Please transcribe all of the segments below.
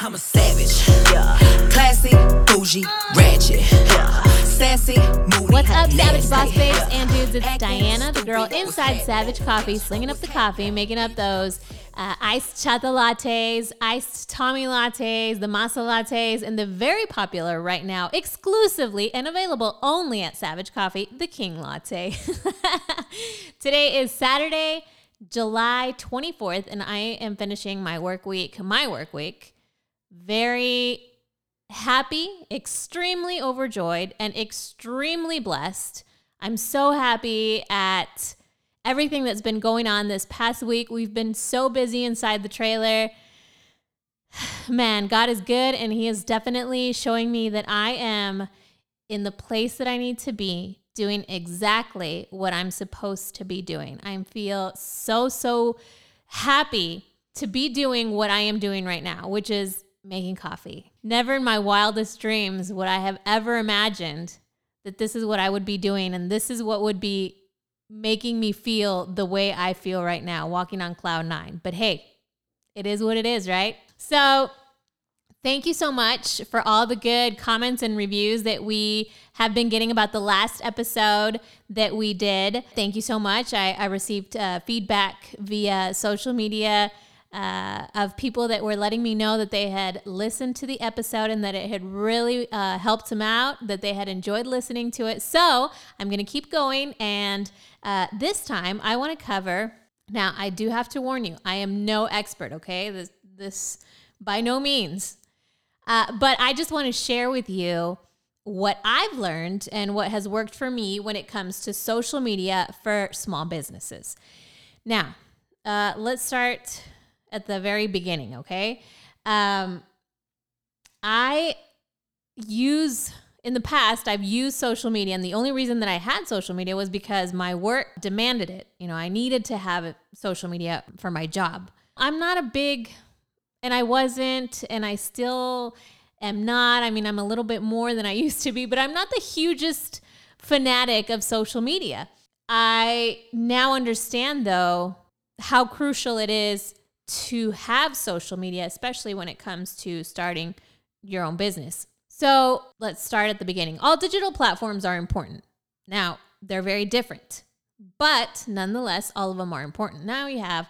I'm a savage. Yeah. Classy, bougie, ratchet. Yeah. Sassy, moody. What's up, Savage nasty. Boss Babes Yeah. and dudes? It's Diana, the girl inside Savage Coffee, slinging up the coffee, making up those uh, iced chata lattes, iced Tommy lattes, the masa lattes, and the very popular right now, exclusively and available only at Savage Coffee, the King Latte. Today is Saturday, July 24th, and I am finishing my work week, my work week, very happy, extremely overjoyed, and extremely blessed. I'm so happy at everything that's been going on this past week. We've been so busy inside the trailer. Man, God is good, and He is definitely showing me that I am in the place that I need to be, doing exactly what I'm supposed to be doing. I feel so, so happy to be doing what I am doing right now, which is making coffee. Never in my wildest dreams would I have ever imagined that this is what I would be doing and this is what would be making me feel the way I feel right now, walking on cloud nine. But hey, it is what it is, right? So, Thank you so much for all the good comments and reviews that we have been getting about the last episode that we did. Thank you so much. I, I received uh, feedback via social media uh, of people that were letting me know that they had listened to the episode and that it had really uh, helped them out, that they had enjoyed listening to it. So I'm going to keep going. And uh, this time I want to cover. Now, I do have to warn you, I am no expert, okay? This, this by no means. Uh, but I just want to share with you what I've learned and what has worked for me when it comes to social media for small businesses. Now, uh, let's start at the very beginning, okay? Um, I use in the past I've used social media and the only reason that I had social media was because my work demanded it. You know, I needed to have social media for my job. I'm not a big and I wasn't and I still am not. I mean, I'm a little bit more than I used to be, but I'm not the hugest fanatic of social media. I now understand though how crucial it is to have social media, especially when it comes to starting your own business. So let's start at the beginning. All digital platforms are important. Now, they're very different, but nonetheless, all of them are important. Now you have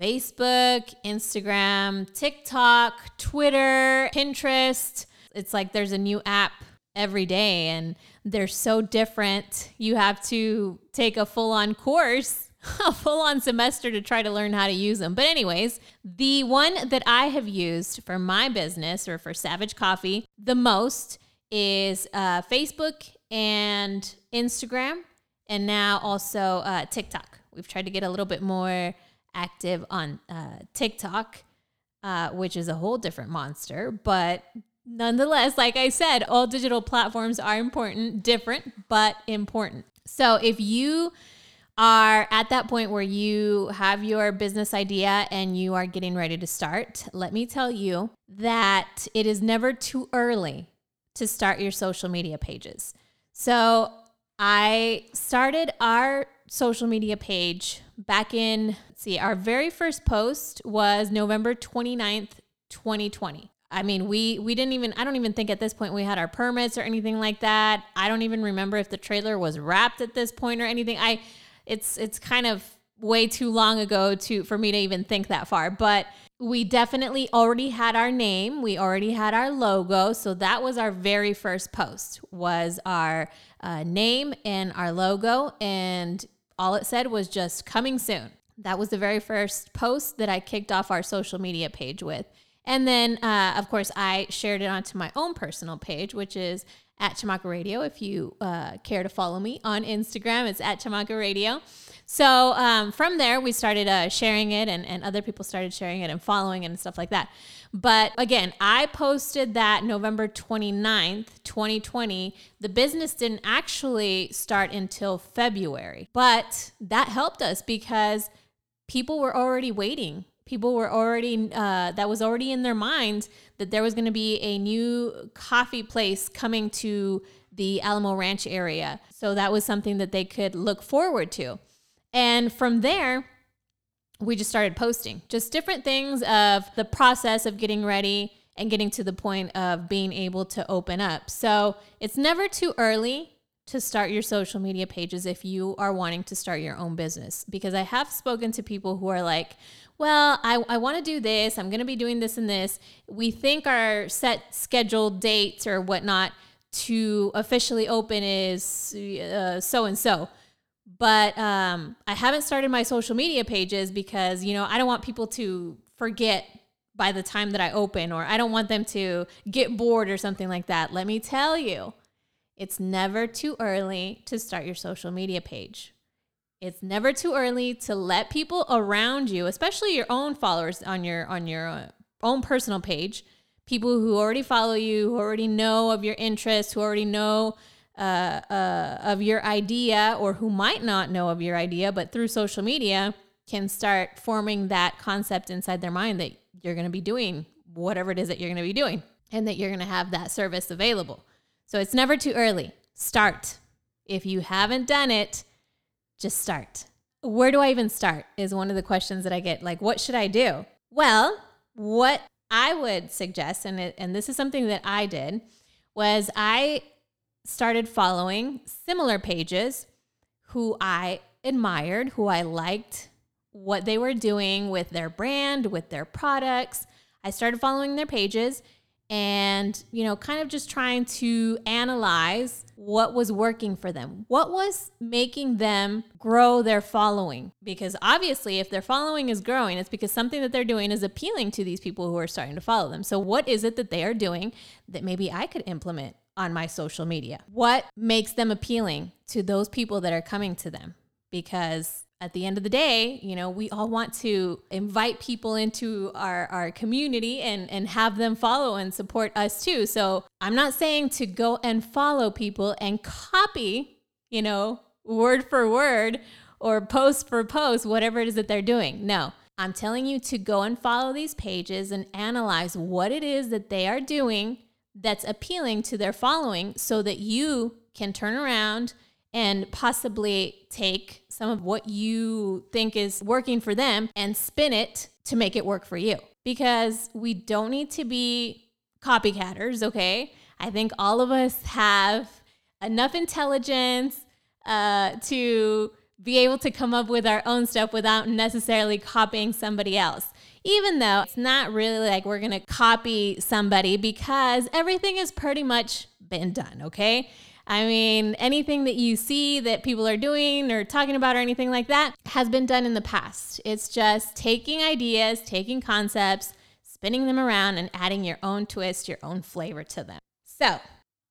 Facebook, Instagram, TikTok, Twitter, Pinterest. It's like there's a new app every day and they're so different. You have to take a full on course, a full on semester to try to learn how to use them. But, anyways, the one that I have used for my business or for Savage Coffee the most is uh, Facebook and Instagram, and now also uh, TikTok. We've tried to get a little bit more active on uh, TikTok, uh, which is a whole different monster. But nonetheless, like I said, all digital platforms are important, different, but important. So if you are at that point where you have your business idea and you are getting ready to start, let me tell you that it is never too early to start your social media pages. So I started our social media page back in, see, our very first post was November 29th, 2020. I mean, we we didn't even I don't even think at this point we had our permits or anything like that. I don't even remember if the trailer was wrapped at this point or anything. I it's it's kind of way too long ago to for me to even think that far, but we definitely already had our name, we already had our logo, so that was our very first post was our uh, name and our logo and all it said was just coming soon. That was the very first post that I kicked off our social media page with. And then, uh, of course, I shared it onto my own personal page, which is at Chamaca Radio. If you uh, care to follow me on Instagram, it's at Chamaca Radio. So um, from there, we started uh, sharing it, and, and other people started sharing it and following it and stuff like that. But again, I posted that November 29th, 2020. The business didn't actually start until February, but that helped us because people were already waiting. People were already, uh, that was already in their minds that there was going to be a new coffee place coming to the Alamo Ranch area. So that was something that they could look forward to. And from there, we just started posting just different things of the process of getting ready and getting to the point of being able to open up. So it's never too early to start your social media pages if you are wanting to start your own business. Because I have spoken to people who are like, well, I, I want to do this. I'm going to be doing this and this. We think our set scheduled dates or whatnot to officially open is so and so. But um, I haven't started my social media pages because, you know, I don't want people to forget by the time that I open, or I don't want them to get bored or something like that. Let me tell you, it's never too early to start your social media page. It's never too early to let people around you, especially your own followers on your on your uh, own personal page, people who already follow you, who already know of your interests, who already know uh, uh, of your idea, or who might not know of your idea, but through social media can start forming that concept inside their mind that you're going to be doing whatever it is that you're going to be doing and that you're going to have that service available. So it's never too early. Start. If you haven't done it, just start. Where do I even start? Is one of the questions that I get. Like, what should I do? Well, what I would suggest, and, it, and this is something that I did, was I started following similar pages who I admired, who I liked what they were doing with their brand, with their products. I started following their pages and you know kind of just trying to analyze what was working for them. What was making them grow their following? Because obviously if their following is growing it's because something that they're doing is appealing to these people who are starting to follow them. So what is it that they are doing that maybe i could implement on my social media? What makes them appealing to those people that are coming to them? Because at the end of the day, you know, we all want to invite people into our, our community and, and have them follow and support us too. So I'm not saying to go and follow people and copy, you know, word for word or post for post, whatever it is that they're doing. No, I'm telling you to go and follow these pages and analyze what it is that they are doing that's appealing to their following so that you can turn around and possibly take some of what you think is working for them and spin it to make it work for you. Because we don't need to be copycatters, okay? I think all of us have enough intelligence uh, to be able to come up with our own stuff without necessarily copying somebody else. Even though it's not really like we're gonna copy somebody because everything has pretty much been done, okay? I mean, anything that you see that people are doing or talking about or anything like that has been done in the past. It's just taking ideas, taking concepts, spinning them around, and adding your own twist, your own flavor to them. So,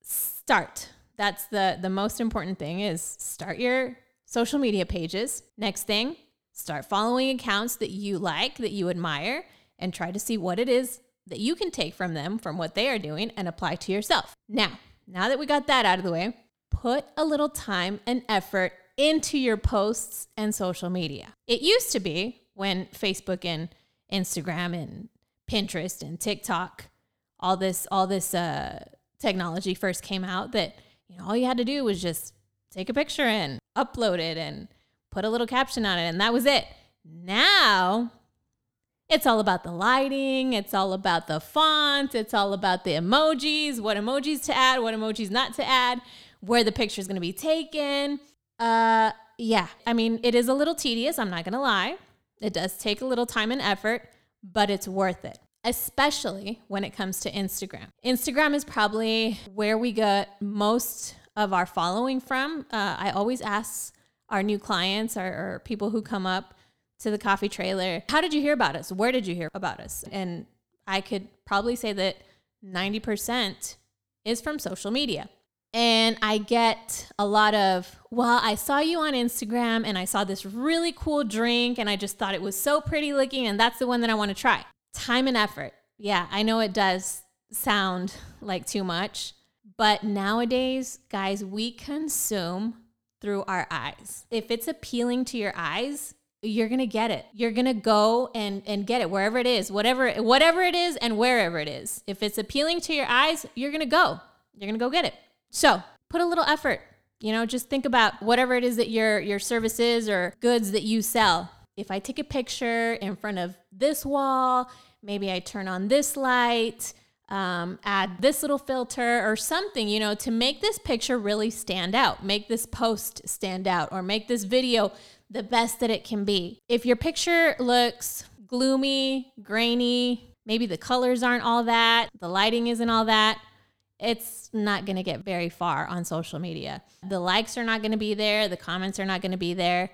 start. That's the the most important thing is start your social media pages. Next thing, start following accounts that you like, that you admire, and try to see what it is that you can take from them, from what they are doing, and apply to yourself. Now, now that we got that out of the way, put a little time and effort into your posts and social media. It used to be when Facebook and Instagram and Pinterest and TikTok, all this all this uh, technology first came out that you know all you had to do was just take a picture and upload it and put a little caption on it and that was it. Now it's all about the lighting, it's all about the font, it's all about the emojis, what emojis to add, what emojis not to add, where the picture is going to be taken. Uh yeah, I mean, it is a little tedious, I'm not going to lie. It does take a little time and effort, but it's worth it, especially when it comes to Instagram. Instagram is probably where we get most of our following from. Uh, I always ask our new clients or, or people who come up to the coffee trailer. How did you hear about us? Where did you hear about us? And I could probably say that 90% is from social media. And I get a lot of, well, I saw you on Instagram and I saw this really cool drink and I just thought it was so pretty looking and that's the one that I want to try. Time and effort. Yeah, I know it does sound like too much, but nowadays, guys, we consume through our eyes. If it's appealing to your eyes, you're gonna get it. You're gonna go and and get it wherever it is, whatever whatever it is, and wherever it is. If it's appealing to your eyes, you're gonna go. You're gonna go get it. So put a little effort. You know, just think about whatever it is that your your services or goods that you sell. If I take a picture in front of this wall, maybe I turn on this light. um, add this little filter or something, you know, to make this picture really stand out, make this post stand out, or make this video the best that it can be. If your picture looks gloomy, grainy, maybe the colors aren't all that, the lighting isn't all that, it's not going to get very far on social media. The likes are not going to be there, the comments are not going to be there,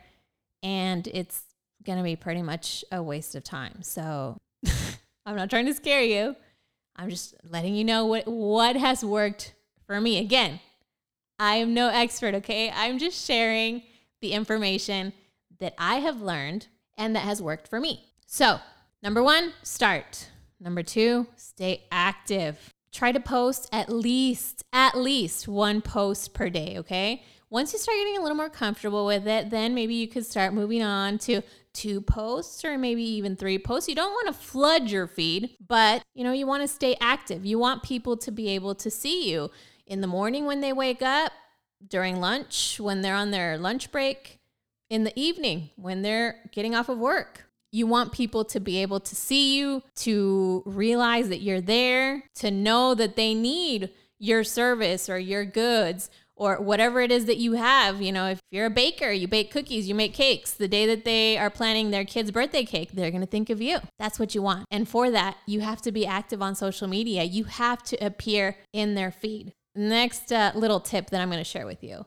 and it's going to be pretty much a waste of time. So I'm not trying to scare you. I'm just letting you know what what has worked for me. Again, I am no expert, okay? I'm just sharing the information that I have learned and that has worked for me. So, number 1, start. Number 2, stay active. Try to post at least at least one post per day, okay? Once you start getting a little more comfortable with it, then maybe you could start moving on to two posts or maybe even three posts. You don't want to flood your feed, but you know, you want to stay active. You want people to be able to see you in the morning when they wake up, during lunch, when they're on their lunch break, in the evening when they're getting off of work. You want people to be able to see you, to realize that you're there, to know that they need your service or your goods or whatever it is that you have. You know, if you're a baker, you bake cookies, you make cakes. The day that they are planning their kid's birthday cake, they're going to think of you. That's what you want. And for that, you have to be active on social media. You have to appear in their feed. Next uh, little tip that I'm going to share with you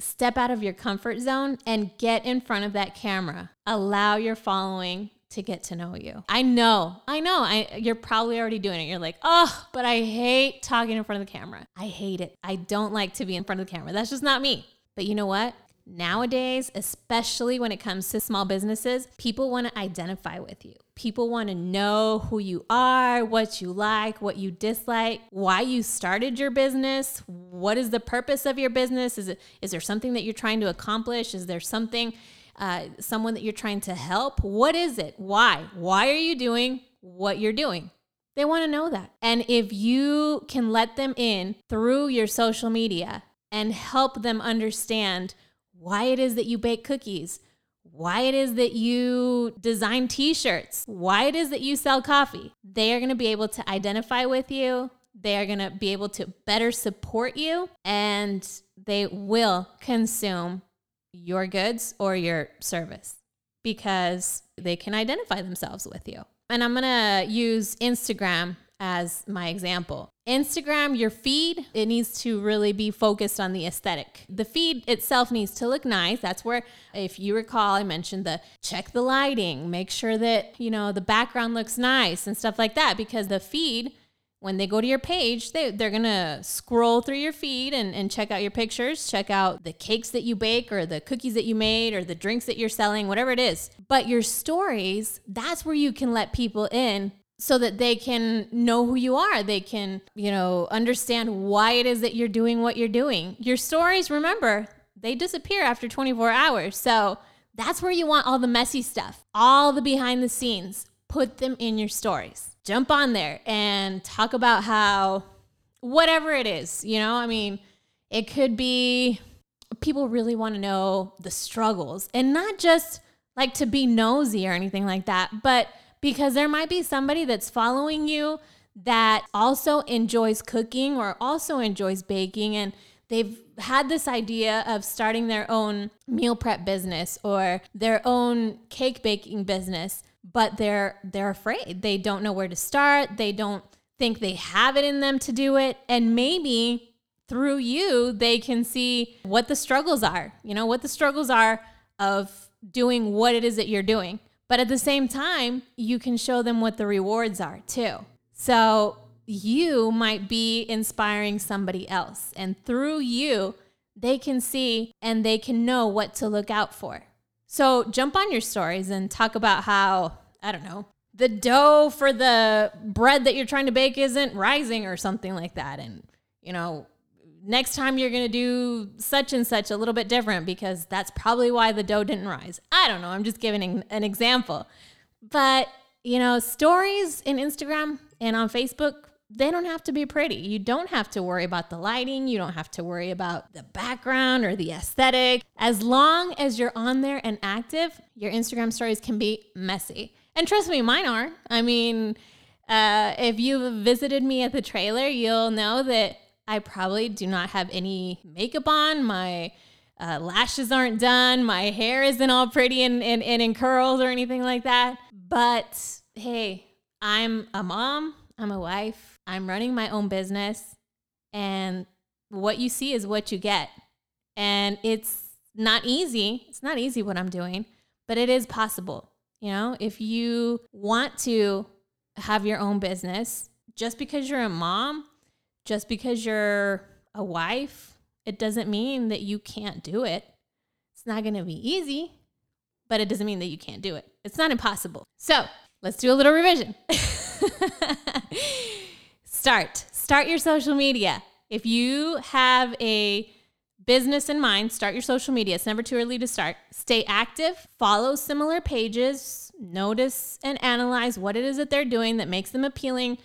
step out of your comfort zone and get in front of that camera. Allow your following to get to know you. I know, I know, I, you're probably already doing it. You're like, oh, but I hate talking in front of the camera. I hate it. I don't like to be in front of the camera. That's just not me. But you know what? Nowadays, especially when it comes to small businesses, people want to identify with you. People want to know who you are, what you like, what you dislike, why you started your business, what is the purpose of your business? Is it is there something that you're trying to accomplish? Is there something uh, someone that you're trying to help? What is it? Why? Why are you doing what you're doing? They want to know that. And if you can let them in through your social media and help them understand why it is that you bake cookies, why it is that you design t shirts, why it is that you sell coffee, they are going to be able to identify with you. They are going to be able to better support you and they will consume your goods or your service because they can identify themselves with you. And I'm gonna use Instagram as my example. Instagram, your feed, it needs to really be focused on the aesthetic. The feed itself needs to look nice. That's where, if you recall, I mentioned the check the lighting, make sure that, you know, the background looks nice and stuff like that because the feed when they go to your page, they, they're to scroll through your feed and, and check out your pictures, check out the cakes that you bake or the cookies that you made or the drinks that you're selling, whatever it is. But your stories, that's where you can let people in so that they can know who you are. They can, you know, understand why it is that you're doing what you're doing. Your stories, remember, they disappear after 24 hours. So that's where you want all the messy stuff, all the behind the scenes. Put them in your stories jump on there and talk about how whatever it is, you know, I mean, it could be people really want to know the struggles and not just like to be nosy or anything like that, but because there might be somebody that's following you that also enjoys cooking or also enjoys baking and they've had this idea of starting their own meal prep business or their own cake baking business but they're they're afraid. They don't know where to start. They don't think they have it in them to do it. And maybe through you, they can see what the struggles are, you know, what the struggles are of doing what it is that you're doing. But at the same time, you can show them what the rewards are too. So you might be inspiring somebody else. And through you, they can see and they can know what to look out for. So jump on your stories and talk about how, I don't know, the dough for the bread that you're trying to bake isn't rising or something like that. And, you know, next time you're going to do such and such a little bit different because that's probably why the dough didn't rise. I don't know. I'm just giving an example. But, you know, stories in Instagram and on Facebook they don't have to be pretty. You don't have to worry about the lighting. You don't have to worry about the background or the aesthetic. As long as you're on there and active, your Instagram stories can be messy. And trust me, mine are. I mean, Uh, if you've visited me at the trailer, you'll know that I probably do not have any makeup on. My uh, lashes aren't done. My hair isn't all pretty and, and, and in curls or anything like that. But hey, I'm a mom, I'm a wife, I'm running my own business, and what you see is what you get. And it's not easy. It's not easy what I'm doing, but it is possible. You know, if you want to have your own business, just because you're a mom, just because you're a wife, it doesn't mean that you can't do it. It's not going to be easy, but it doesn't mean that you can't do it. It's not impossible. So let's do a little revision. Start. Start your social media. If you have a business in mind, start your social media. It's never too early to start. Stay active, follow similar pages, notice and analyze what it is that they're doing that makes them appealing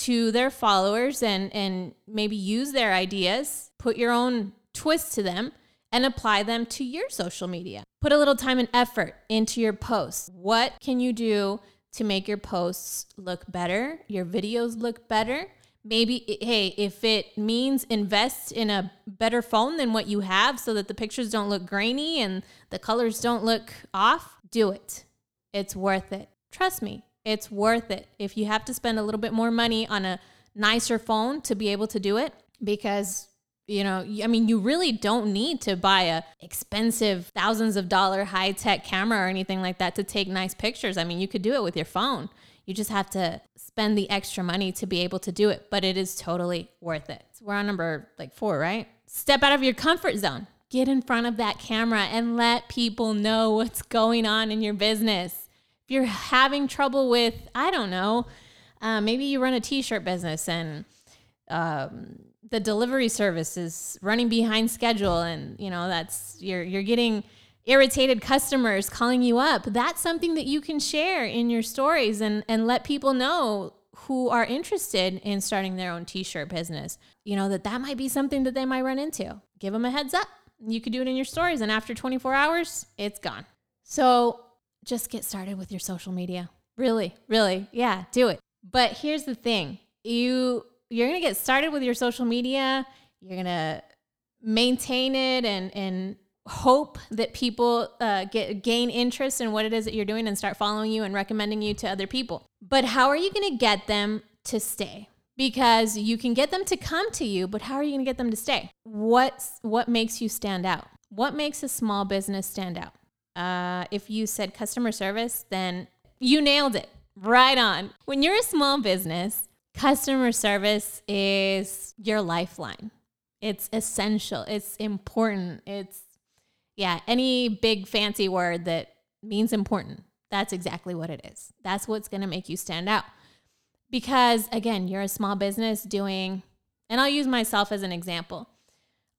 to their followers and and maybe use their ideas, put your own twist to them and apply them to your social media. Put a little time and effort into your posts. What can you do to make your posts look better, your videos look better? Maybe, hey, if it means invest in a better phone than what you have so that the pictures don't look grainy and the colors don't look off, do it. It's worth it. Trust me, it's worth it. If you have to spend a little bit more money on a nicer phone to be able to do it, because you know i mean you really don't need to buy a expensive thousands of dollar high tech camera or anything like that to take nice pictures. I mean you could do it with your phone. You just have to spend the extra money to be able to do it but it is totally worth it. So we're on number like four right? Step out of your comfort zone. Get in front of that camera and let people know what's going on in your business you're having trouble with i don't know uh, maybe you run a t-shirt business and um, the delivery service is running behind schedule and you know that's you're you're getting irritated customers calling you up that's something that you can share in your stories and and let people know who are interested in starting their own t-shirt business. You know that that might be something that they might run into. Give them a heads up. You could do it in your stories and after 24 hours it's gone. So just get started with your social media really really yeah do it but here's the thing you you're going to get started with your social media. You're going to maintain it and, and hope that people uh, get gain interest in what it is that you're doing and start following you and recommending you to other people. But how are you going to get them to stay? Because you can get them to come to you, but how are you going to get them to stay? What's what makes you stand out? What makes a small business stand out? Uh, if you said customer service, then you nailed it. Right on. When you're a small business, Customer service is your lifeline. It's essential. It's important. It's, yeah, any big fancy word that means important. That's exactly what it is. That's what's going to make you stand out. Because again, you're a small business doing, and I'll use myself as an example.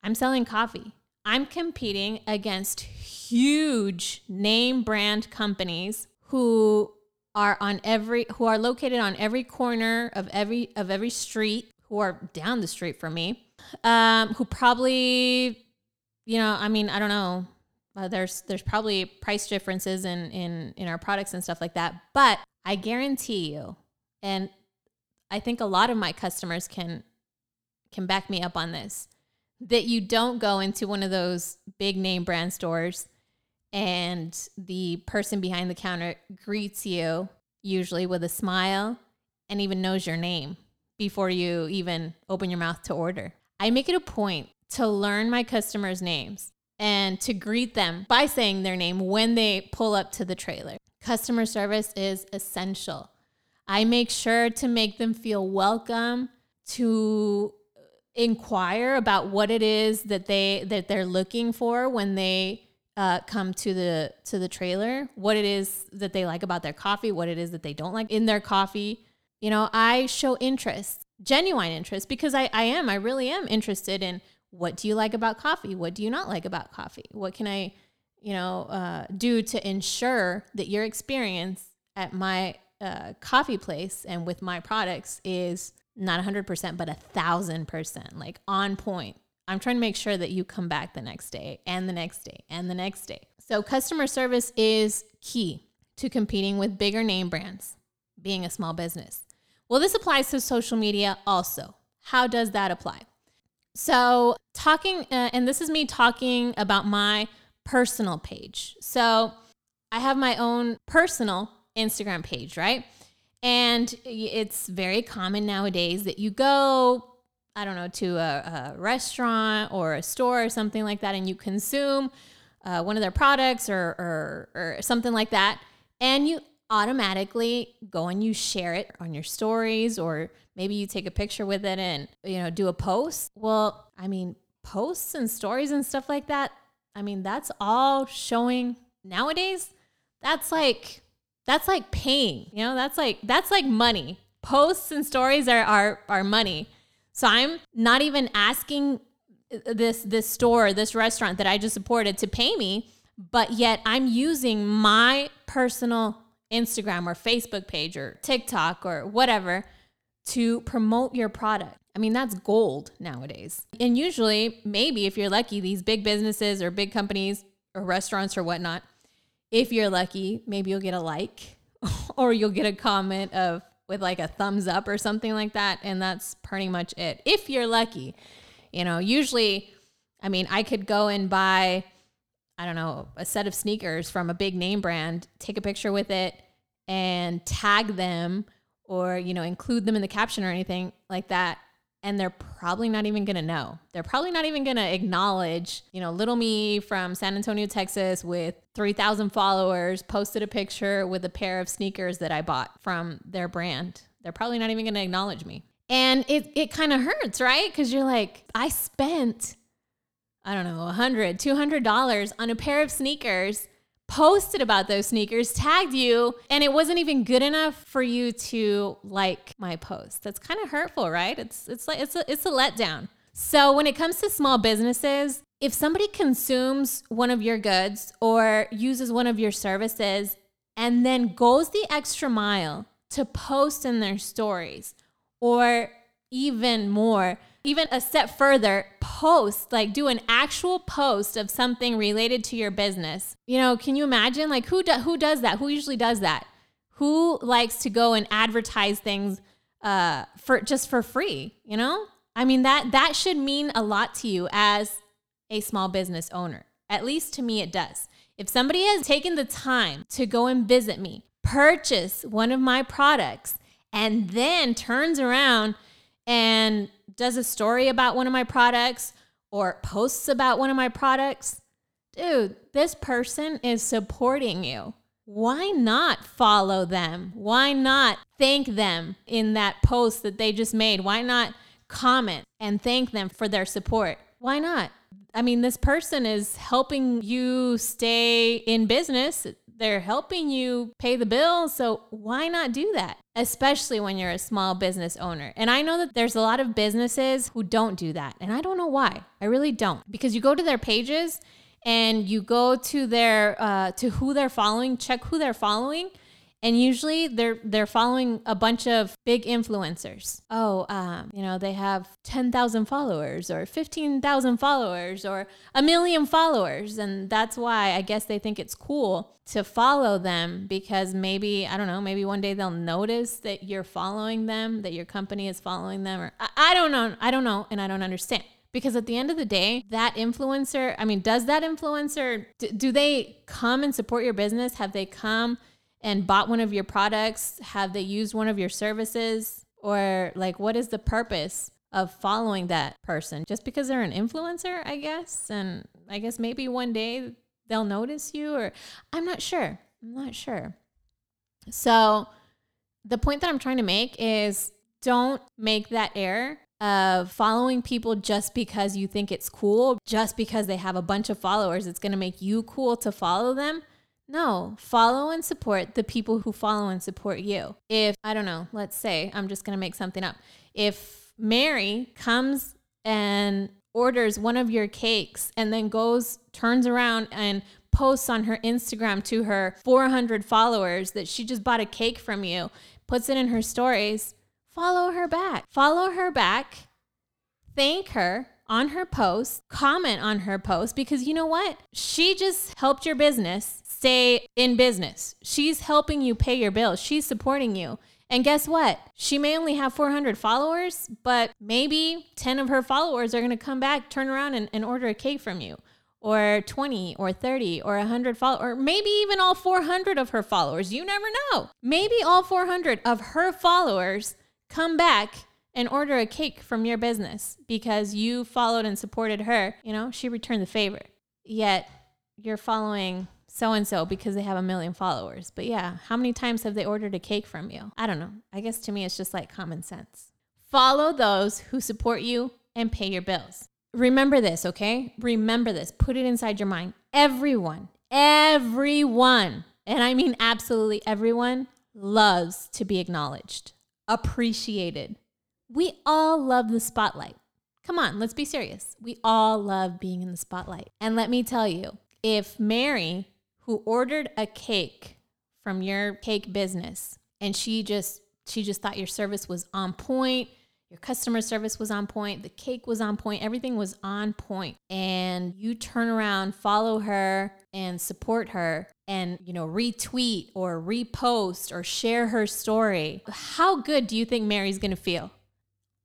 I'm selling coffee. I'm competing against huge name brand companies who are on every who are located on every corner of every of every street who are down the street from me um who probably you know i mean i don't know uh, there's there's probably price differences in in in our products and stuff like that but i guarantee you and i think a lot of my customers can can back me up on this that you don't go into one of those big name brand stores and the person behind the counter greets you usually with a smile and even knows your name before you even open your mouth to order. I make it a point to learn my customers' names and to greet them by saying their name when they pull up to the trailer. Customer service is essential. I make sure to make them feel welcome, to inquire about what it is that they that they're looking for when they uh, come to the to the trailer, what it is that they like about their coffee, what it is that they don't like in their coffee. You know, I show interest, genuine interest, because I, I am, I really am interested in what do you like about coffee? What do you not like about coffee? What can I, you know, uh, do to ensure that your experience at my uh, coffee place and with my products is not 100%, but a thousand percent, like on point. I'm trying to make sure that you come back the next day and the next day and the next day. So, customer service is key to competing with bigger name brands, being a small business. Well, this applies to social media also. How does that apply? So, talking, uh, and this is me talking about my personal page. So, I have my own personal Instagram page, right? And it's very common nowadays that you go, I don't know, to a, a restaurant or a store or something like that, and you consume uh, one of their products or, or, or something like that, and you automatically go and you share it on your stories or maybe you take a picture with it and you know do a post. Well i mean posts and stories and stuff like that i mean that's all showing nowadays. That's like that's like paying you know that's like that's like money posts and stories are are, are money so i'm not even asking uh, uh, this this store this restaurant that i just supported to pay me but yet i'm using my personal Instagram or Facebook page or TikTok or whatever to promote your product. I mean, that's gold nowadays. And usually, maybe if you're lucky, these big businesses or big companies or restaurants or whatnot, if you're lucky, maybe you'll get a like or you'll get a comment of with like a thumbs up or something like that. And that's pretty much it. If you're lucky, you know, usually, I mean, I could go and buy I don't know, a set of sneakers from a big name brand, take a picture with it and tag them or, you know, include them in the caption or anything like that. And they're probably not even gonna know. They're probably not even gonna acknowledge, you know, little me from San Antonio, Texas with 3,000 followers posted a picture with a pair of sneakers that I bought from their brand. They're probably not even gonna acknowledge me. And it, it kind of hurts, right? Because you're like, I spent I don't know, 100, 200 dollars on a pair of sneakers, posted about those sneakers, tagged you, and it wasn't even good enough for you to like my post. That's kind of hurtful, right? It's it's like it's a it's a letdown. So when it comes to small businesses, if somebody consumes one of your goods or uses one of your services and then goes the extra mile to post in their stories or even more even a step further, post, like do an actual post of something related to your business. You know, can you imagine like who do, who does that? Who usually does that? Who likes to go and advertise things uh for just for free, you know? I mean that that should mean a lot to you as a small business owner. At least to me it does. If somebody has taken the time to go and visit me, purchase one of my products and then turns around and does a story about one of my products or posts about one of my products, dude, this person is supporting you. Why not follow them? Why not thank them in that post that they just made? Why not comment and thank them for their support? Why not? I mean, this person is helping you stay in business. They're helping you pay the bills. So why not do that? Especially when you're a small business owner. And I know that there's a lot of businesses who don't do that. And I don't know why. I really don't. Because you go to their pages and you go to their uh, to who they're following, check who they're following, and usually they're they're following a bunch of big influencers. Oh, um, you know, they have 10,000 followers or 15,000 followers or a million followers and that's why I guess they think it's cool to follow them because maybe I don't know, maybe one day they'll notice that you're following them, that your company is following them or I, I don't know. I don't know and I don't understand. Because at the end of the day, that influencer, I mean, does that influencer, do, do they come and support your business? Have they come and bought one of your products? Have they used one of your services? Or like, what is the purpose of following that person? Just because they're an influencer, I guess. And I guess maybe one day they'll notice you, or I'm not sure. I'm not sure. So, the point that I'm trying to make is don't make that error of following people just because you think it's cool, just because they have a bunch of followers. It's going to make you cool to follow them. No, follow and support the people who follow and support you. If, I don't know, let's say, I'm just going to make something up. If Mary comes and orders one of your cakes and then goes, turns around and posts on her Instagram to her 400 followers that she just bought a cake from you, puts it in her stories, follow her back. Follow her back, thank her, on her post, comment on her post because you know what? She just helped your business stay in business. She's helping you pay your bills. She's supporting you. And guess what? She may only have 400 followers, but maybe 10 of her followers are to come back, turn around, and, and order a cake from you or 20 or 30 or 100 followers, or maybe even all 400 of her followers. You never know. Maybe all 400 of her followers come back and order a cake from your business because you followed and supported her. You know, she returned the favor. Yet you're following so and so because they have a million followers. But yeah, how many times have they ordered a cake from you? I don't know. I guess to me, it's just like common sense. Follow those who support you and pay your bills. Remember this, okay? Remember this. Put it inside your mind. Everyone, everyone, and I mean absolutely everyone, loves to be acknowledged, appreciated. We all love the spotlight. Come on, let's be serious. We all love being in the spotlight. And let me tell you, if Mary, who ordered a cake from your cake business, and she just she just thought your service was on point, your customer service was on point, the cake was on point, everything was on point. And you turn around, follow her and support her and, you know, retweet or repost or share her story. How good do you think Mary's going to feel?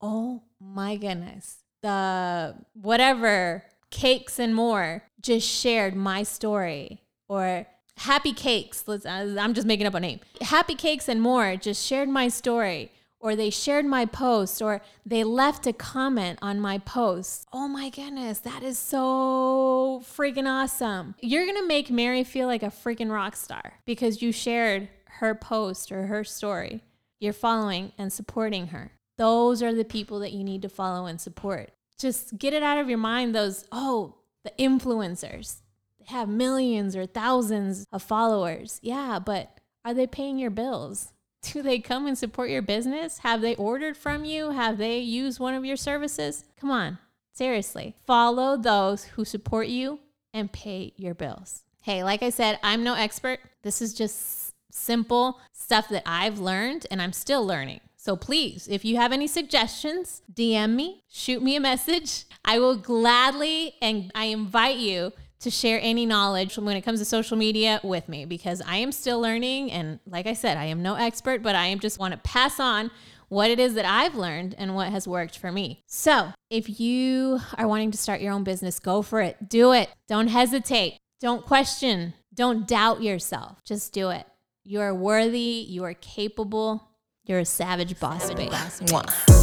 Oh my goodness. The whatever cakes and more just shared my story or Happy Cakes, let's uh, I'm just making up a name. Happy Cakes and more just shared my story or they shared my post or they left a comment on my post. Oh my goodness, that is so freaking awesome. You're to make Mary feel like a freaking rock star because you shared her post or her story. You're following and supporting her. Those are the people that you need to follow and support. Just get it out of your mind those, oh, the influencers. They have millions or thousands of followers. Yeah, but are they paying your bills? Do they come and support your business? Have they ordered from you? Have they used one of your services? Come on, seriously. Follow those who support you and pay your bills. Hey, like I said, I'm no expert. This is just simple stuff that I've learned and I'm still learning. So please, if you have any suggestions, DM me, shoot me a message. I will gladly and I invite you to share any knowledge when it comes to social media with me because I am still learning. And like I said, I am no expert, but I am just want to pass on what it is that I've learned and what has worked for me. So if you are wanting to start your own business, go for it. Do it. Don't hesitate. Don't question. Don't doubt yourself. Just do it. You are worthy. You are capable. You're a savage boss, babe.